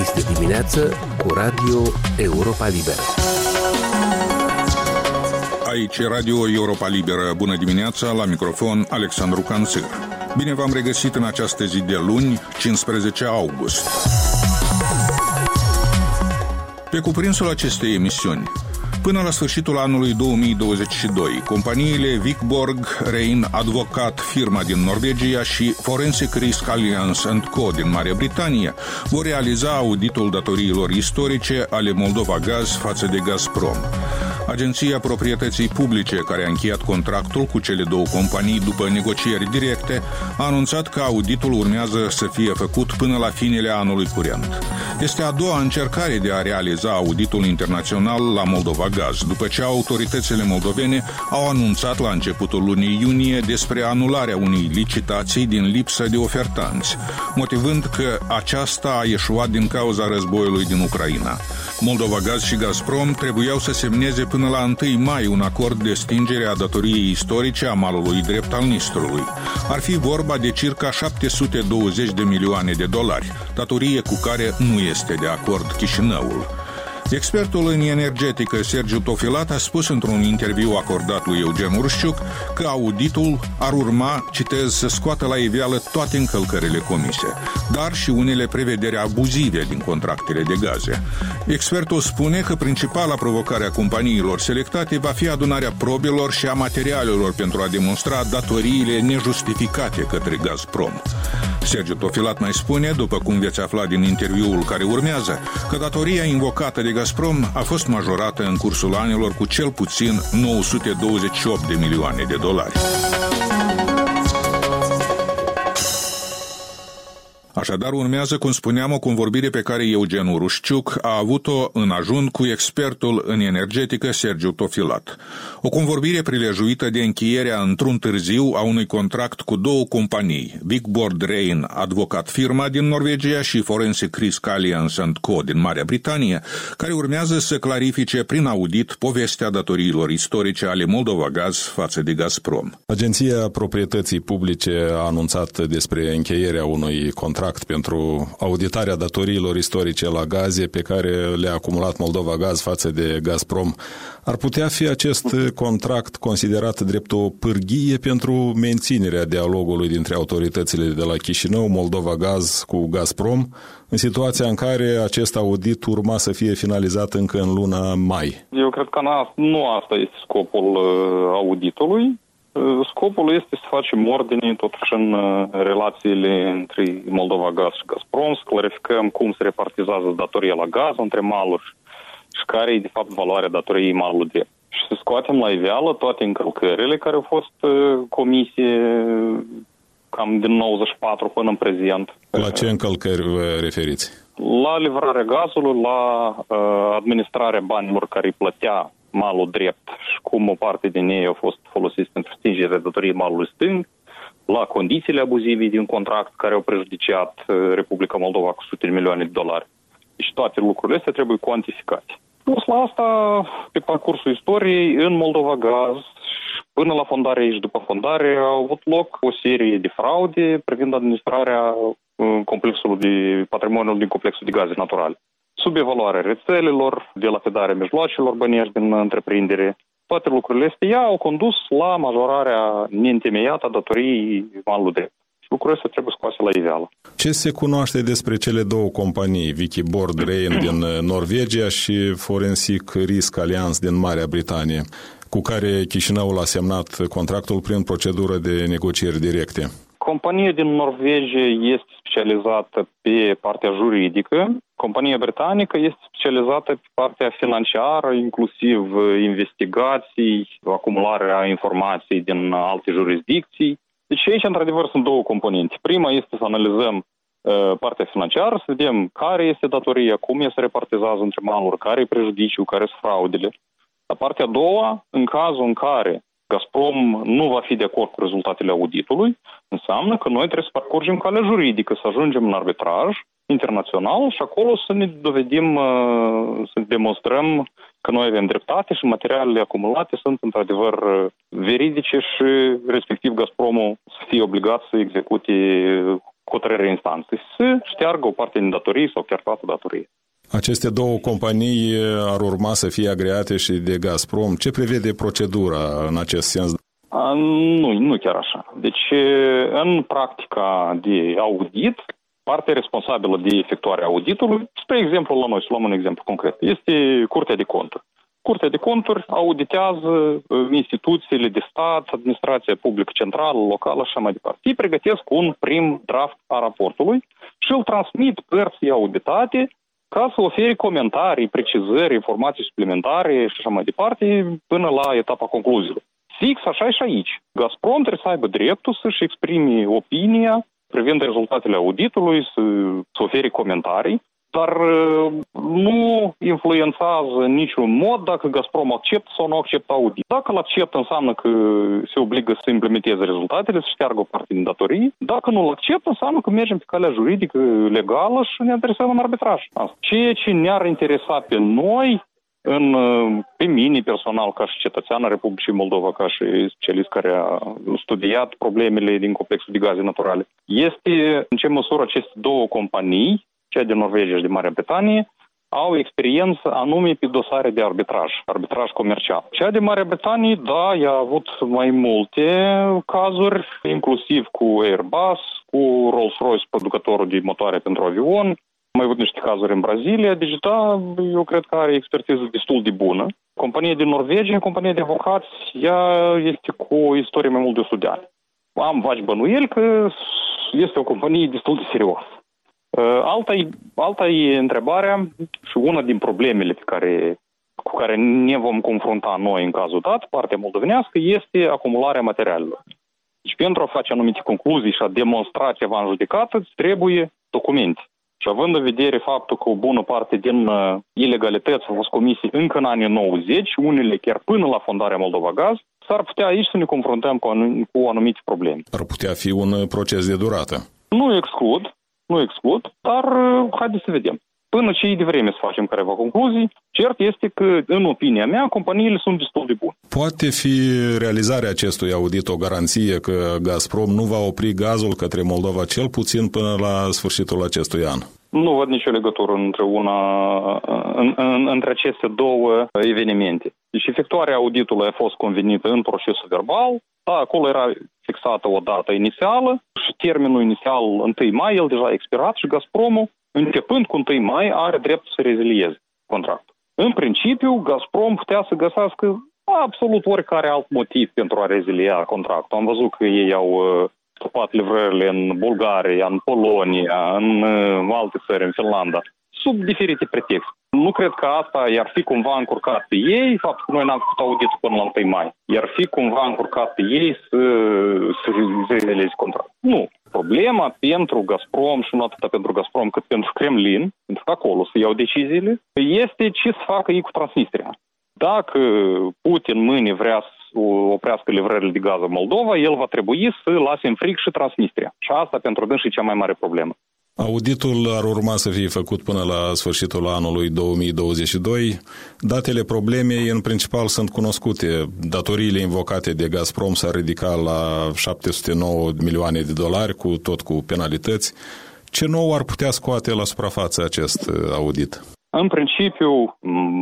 Este dimineață cu Radio Europa Liberă. Aici Radio Europa Liberă. Bună dimineața, la microfon Alexandru Canțir. Bine v-am regăsit în această zi de luni, 15 august. Pe cuprinsul acestei emisiuni, Până la sfârșitul anului 2022, companiile Vicborg, Rein, Advocat, firma din Norvegia și Forensic Risk Alliance Co. din Marea Britanie vor realiza auditul datoriilor istorice ale Moldova Gaz față de Gazprom. Agenția Proprietății Publice, care a încheiat contractul cu cele două companii după negocieri directe, a anunțat că auditul urmează să fie făcut până la finele anului curent. Este a doua încercare de a realiza auditul internațional la Moldova Gaz, după ce autoritățile moldovene au anunțat la începutul lunii iunie despre anularea unei licitații din lipsă de ofertanți, motivând că aceasta a ieșuat din cauza războiului din Ucraina. Moldova Gaz și Gazprom trebuiau să semneze până la 1 mai un acord de stingere a datoriei istorice a malului drept al Nistrului. Ar fi vorba de circa 720 de milioane de dolari, datorie cu care nu este de acord Chișinăul. Expertul în energetică Sergiu Tofilat a spus într-un interviu acordat lui Eugen Urșciuc că auditul ar urma, citez, să scoată la iveală toate încălcările comise, dar și unele prevederi abuzive din contractele de gaze. Expertul spune că principala provocare a companiilor selectate va fi adunarea probelor și a materialelor pentru a demonstra datoriile nejustificate către Gazprom. Sergiu Tofilat mai spune, după cum veți afla din interviul care urmează, că datoria invocată de Gazprom a fost majorată în cursul anilor cu cel puțin 928 de milioane de dolari. Așadar, urmează, cum spuneam, o convorbire pe care Eugen Urușciuc a avut-o în ajun cu expertul în energetică Sergiu Tofilat. O convorbire prilejuită de încheierea într-un târziu a unui contract cu două companii, Big Board Rain, advocat firma din Norvegia și Forensic Risk Alliance Co. din Marea Britanie, care urmează să clarifice prin audit povestea datoriilor istorice ale Moldova Gaz față de Gazprom. Agenția Proprietății Publice a anunțat despre încheierea unui contract contract pentru auditarea datoriilor istorice la gaze pe care le-a acumulat Moldova Gaz față de Gazprom. Ar putea fi acest contract considerat drept o pârghie pentru menținerea dialogului dintre autoritățile de la Chișinău, Moldova Gaz cu Gazprom, în situația în care acest audit urma să fie finalizat încă în luna mai? Eu cred că nu asta este scopul uh, auditului. Uh, scopul este să facem ordine totuși în uh, relațiile între Moldova Gaz și Gazprom, să clarificăm cum se repartizează datoria la gaz între maluri și care e de fapt valoarea datoriei malului drept. Și să scoatem la iveală toate încălcările care au fost uh, comise cam din 94 până în prezent. La ce încălcări vă referiți? La livrarea gazului, la uh, administrarea banilor care îi plătea malul drept și cum o parte din ei au fost folosiți pentru stingerea datoriei malului stâng, la condițiile abuzive din contract care au prejudiciat uh, Republica Moldova cu sute de milioane de dolari. Deci toate lucrurile astea trebuie cuantificate. Plus la asta, pe parcursul istoriei, în Moldova Gaz, până la fondare și după fondare, au avut loc o serie de fraude privind administrarea uh, complexului de patrimoniul din complexul de gaze naturale subevaluarea rețelelor, de la fedarea mijloacelor bănești din întreprindere. Toate lucrurile astea ea au condus la majorarea neîntemeiată a datoriei malului drept. Lucrurile astea trebuie scoase la iveală. Ce se cunoaște despre cele două companii, Vicky Board Rain din Norvegia și Forensic Risk Alliance din Marea Britanie, cu care Chișinăul a semnat contractul prin procedură de negocieri directe? Compania din Norvegia este specializată pe partea juridică, compania britanică este specializată pe partea financiară, inclusiv uh, investigații, acumularea informației din alte jurisdicții. Deci aici, într-adevăr, sunt două componente. Prima este să analizăm uh, partea financiară, să vedem care este datoria, cum este repartizează între maluri, care e prejudiciu, care sunt fraudele. La partea a doua, în cazul în care Gazprom nu va fi de acord cu rezultatele auditului, înseamnă că noi trebuie să parcurgem calea juridică, să ajungem în arbitraj internațional și acolo să ne dovedim, uh, să demonstrăm că noi avem dreptate și materialele acumulate sunt într-adevăr uh, veridice și respectiv Gazpromul să fie obligat să execute hotărârea instanței. Să șteargă o parte din datorii sau chiar toată datorie. Aceste două companii ar urma să fie agreate și de Gazprom. Ce prevede procedura în acest sens? A, nu, nu chiar așa. Deci, în practica de audit, partea responsabilă de efectuarea auditului, spre exemplu, la noi, să luăm un exemplu concret, este Curtea de Conturi. Curtea de Conturi auditează uh, instituțiile de stat, administrația publică centrală, locală și așa mai departe. Ei pregătesc un prim draft a raportului și îl transmit părții auditate ca să ofere comentarii, precizări, informații suplimentare și așa mai departe până la etapa concluziilor. Fix așa și aici. Gazprom trebuie să aibă dreptul să-și exprime opinia privind rezultatele auditului, să, să ofere comentarii dar uh, nu influențează în niciun mod dacă Gazprom acceptă sau nu acceptă audit. Dacă îl acceptă, înseamnă că se obligă să implementeze rezultatele, să șteargă o parte din datorii. Dacă nu îl acceptă, înseamnă că mergem pe calea juridică legală și ne adresăm în arbitraj. Ceea ce ne-ar interesa pe noi în, uh, pe mine personal, ca și cetățean al Republicii Moldova, ca și specialist care a studiat problemele din complexul de gaze naturale, este în ce măsură aceste două companii cea din Norvegia și din Marea Britanie, au experiență anume pe dosare de arbitraj, arbitraj comercial. Cea de Marea Britanie, da, ea a avut mai multe cazuri, inclusiv cu Airbus, cu Rolls-Royce, producătorul de motoare pentru avion, am mai avut niște cazuri în Brazilia, deci da, eu cred că are expertiză destul de bună. Compania din Norvegia, compania de avocați, ea este cu o istorie mai mult de 100 de ani. Am vaci bănuiel că este o companie destul de serioasă. Uh, alta e, alta e întrebarea și una din problemele pe care, cu care ne vom confrunta noi în cazul dat, partea moldovenească, este acumularea materialelor. Deci pentru a face anumite concluzii și a demonstra ceva în judecată, îți trebuie documente. Și având în vedere faptul că o bună parte din uh, ilegalități au fost comise încă în anii 90, unele chiar până la fondarea Moldova Gaz, s-ar putea aici să ne confruntăm cu, anum- cu anumite probleme. Ar putea fi un proces de durată. Nu exclud, nu exclud, dar uh, haideți să vedem. Până ce e de vreme să facem careva concluzii, cert este că, în opinia mea, companiile sunt destul de bune. Poate fi realizarea acestui audit o garanție că Gazprom nu va opri gazul către Moldova cel puțin până la sfârșitul acestui an? Nu văd nicio legătură între, una, în, în, între aceste două evenimente. Deci efectuarea auditului a fost convenită în procesul verbal, da, acolo era fixată o dată inițială și termenul inițial 1 mai, el deja a expirat și Gazpromul, începând cu 1 mai, are dreptul să rezilieze contractul. În principiu, Gazprom putea să găsească absolut oricare alt motiv pentru a rezilia contractul. Am văzut că ei au uh, stopat livrările în Bulgaria, în Polonia, în uh, alte țări, în Finlanda, sub diferite pretexte. Nu cred că asta i-ar fi cumva încurcat pe ei, faptul că noi n-am făcut audit până la 1 mai. I-ar fi cumva încurcat pe ei să, să realizeze contract. Nu. Problema pentru Gazprom și nu atât pentru Gazprom cât pentru Kremlin, pentru că acolo să iau deciziile, este ce să facă ei cu Transnistria. Dacă Putin mâine vrea să oprească livrările de gaz în Moldova, el va trebui să lase în fric și Transnistria. Și asta pentru dâns și cea mai mare problemă. Auditul ar urma să fie făcut până la sfârșitul anului 2022. Datele problemei în principal sunt cunoscute. Datoriile invocate de Gazprom s-ar ridica la 709 milioane de dolari, cu tot cu penalități. Ce nou ar putea scoate la suprafață acest audit? În principiu,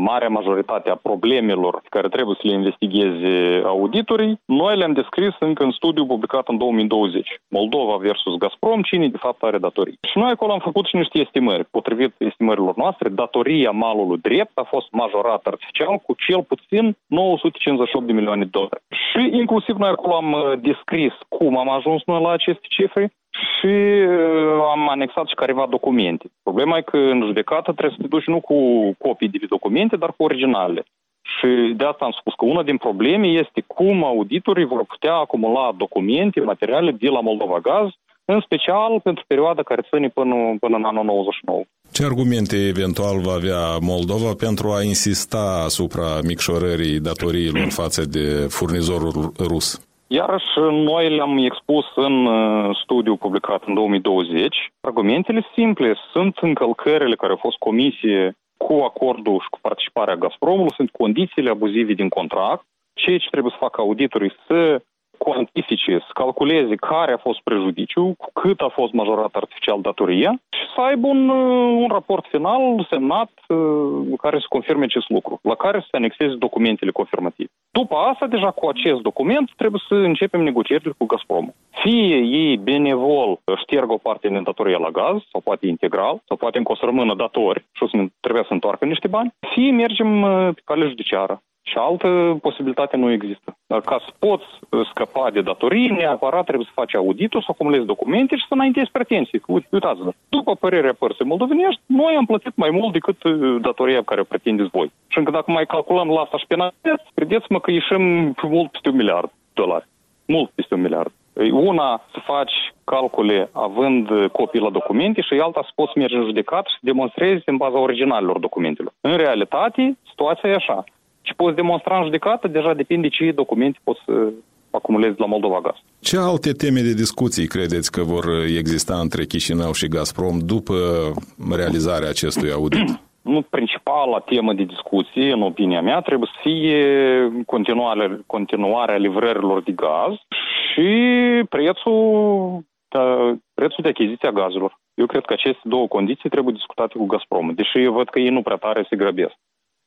marea majoritate a problemelor care trebuie să le investigheze auditorii, noi le-am descris încă în studiu publicat în 2020. Moldova versus Gazprom, cine de fapt are datorii. Și noi acolo am făcut și niște estimări. Potrivit estimărilor noastre, datoria malului drept a fost majorată artificial cu cel puțin 958 de milioane de dolari. Și inclusiv noi acolo am uh, descris cum am ajuns noi la aceste cifre și uh, am anexat și careva documente. Problema e că în judecată trebuie să te duci nu cu copii de documente, dar cu originale. Și de asta am spus că una din probleme este cum auditorii vor putea acumula documente, materiale de la Moldova Gaz, în special pentru perioada care ține până, până în anul 99. Ce argumente eventual va avea Moldova pentru a insista asupra micșorării datoriilor față de furnizorul rus? Iarăși, noi le-am expus în uh, studiu publicat în 2020. Argumentele simple sunt încălcările care au fost comisie cu acordul și cu participarea Gazpromului, sunt condițiile abuzive din contract, ceea ce trebuie să facă auditorii să cuantifice, să calculeze care a fost prejudiciu, cu cât a fost majorat artificial datoria și să aibă un, un raport final semnat care să confirme acest lucru, la care să se anexeze documentele confirmative. După asta, deja cu acest document, trebuie să începem negocierile cu Gazprom. Fie ei benevol șterg o parte din datoria la gaz, sau poate integral, sau poate încă o să rămână datori și o să trebuie să întoarcă niște bani, fie mergem pe cale judiciară. Și altă posibilitate nu există. Dar ca să poți scăpa de datorii, neapărat trebuie să faci auditul, să acumulezi documente și să înaintezi pretenții. Uitați-vă, după părerea părții moldovenești, noi am plătit mai mult decât datoria pe care o pretindeți voi. Și încă dacă mai calculăm la asta și penalități, credeți-mă că ieșim mult peste un miliard de dolari. Mult peste un miliard. Una, să faci calcule având copii la documente și alta să poți merge în judecat și să demonstrezi în baza originalelor documentelor. În realitate, situația e așa. Și poți demonstra în judecată, deja depinde ce documente poți să acumulezi la Moldova Gaz. Ce alte teme de discuții credeți că vor exista între Chișinău și Gazprom după realizarea acestui audit? Nu, principala temă de discuție, în opinia mea, trebuie să fie continuarea, continuarea livrărilor de gaz și prețul, da, prețul de achiziție a gazelor. Eu cred că aceste două condiții trebuie discutate cu Gazprom, deși eu văd că ei nu prea tare se grăbesc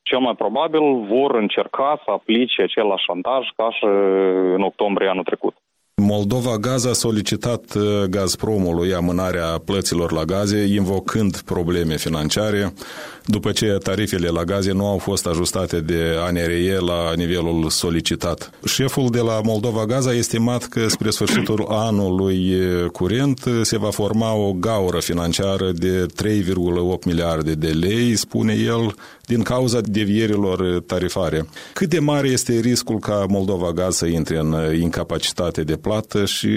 cel mai probabil vor încerca să aplice același șantaj ca și în octombrie anul trecut. Moldova Gaz a solicitat uh, Gazpromului amânarea plăților la gaze, invocând probleme financiare, după ce tarifele la gaze nu au fost ajustate de ANRE la nivelul solicitat. Șeful de la Moldova Gaz a estimat că spre sfârșitul anului curent se va forma o gaură financiară de 3,8 miliarde de lei, spune el, din cauza devierilor tarifare. Cât de mare este riscul ca Moldova Gaz să intre în incapacitate de plată și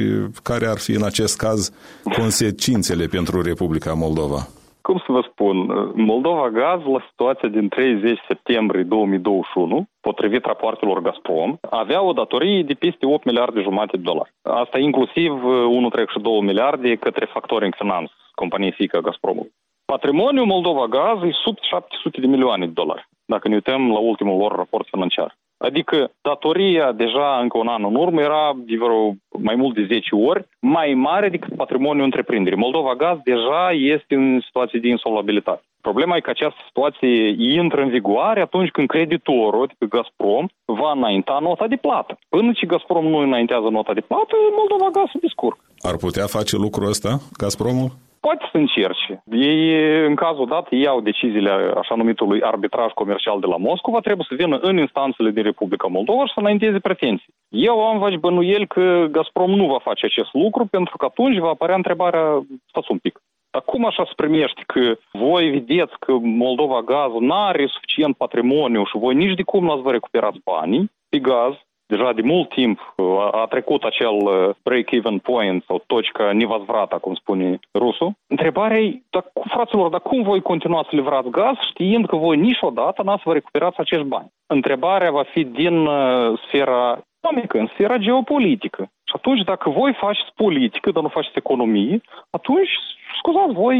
care ar fi în acest caz consecințele pentru Republica Moldova? Cum să vă spun, Moldova Gaz, la situația din 30 septembrie 2021, potrivit rapoartelor Gazprom, avea o datorie de peste 8 miliarde jumate de dolari. Asta inclusiv 1,2 miliarde către Factoring Finance, companie fică Gazpromului. Patrimoniul Moldova Gaz e sub 700 de milioane de dolari, dacă ne uităm la ultimul lor raport financiar. Adică datoria deja încă un an în urmă era de vreo mai mult de 10 ori mai mare decât patrimoniul întreprinderii. Moldova Gaz deja este în situație de insolvabilitate. Problema e că această situație intră în vigoare atunci când creditorul, adică Gazprom, va înainta nota de plată. Până ce Gazprom nu înaintează nota de plată, Moldova Gaz se descurcă. Ar putea face lucrul ăsta, Gazpromul? Poate să încerce. Ei, în cazul dat, iau deciziile așa numitului arbitraj comercial de la Moscova, trebuie să vină în instanțele din Republica Moldova și să înainteze pretenții. Eu am vaci bănuiel că Gazprom nu va face acest lucru, pentru că atunci va apărea întrebarea, stați un pic, dar cum așa se primește că voi vedeți că Moldova Gaz nu are suficient patrimoniu și voi nici de cum nu ați vă recuperați banii pe gaz, deja de mult timp a, a trecut acel uh, break-even point sau точка невозврата, cum spune rusul. Întrebarea e, dar, fraților, dar cum voi continua să livrați gaz știind că voi niciodată n-ați vă recuperați acești bani? Întrebarea va fi din uh, sfera economică, în sfera geopolitică. Și atunci, dacă voi faceți politică, dar nu faceți economie, atunci, scuzați, voi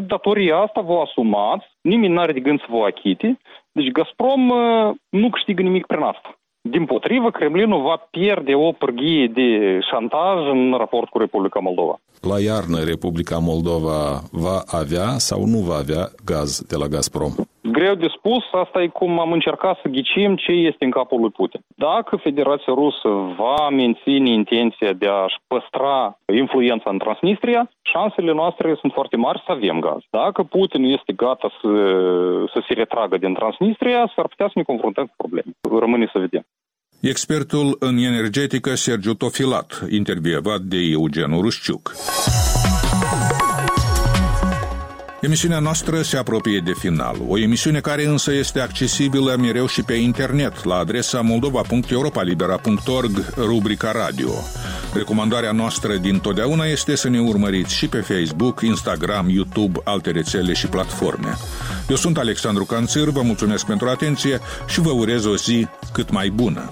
datoria asta vă asumați, nimeni nu are de gând să vă achite, deci Gazprom uh, nu câștigă nimic prin asta. Din potrivă, Kremlinul va pierde o pârghie de șantaj în raport cu Republica Moldova. La iarnă, Republica Moldova va avea sau nu va avea gaz de la Gazprom? Greu de spus, asta e cum am încercat să ghicim ce este în capul lui Putin. Dacă Federația Rusă va menține intenția de a-și păstra influența în Transnistria, șansele noastre sunt foarte mari să avem gaz. Dacă Putin este gata să, să se retragă din Transnistria, s-ar putea să ne confruntăm cu probleme. Rămâne să vedem. Expertul în energetică Sergiu Tofilat, intervievat de Eugen Rușciuc. Emisiunea noastră se apropie de final, o emisiune care însă este accesibilă mereu și pe internet, la adresa moldova.europalibera.org, rubrica radio. Recomandarea noastră din totdeauna este să ne urmăriți și pe Facebook, Instagram, YouTube, alte rețele și platforme. Eu sunt Alexandru Canțir, vă mulțumesc pentru atenție și vă urez o zi cât mai bună.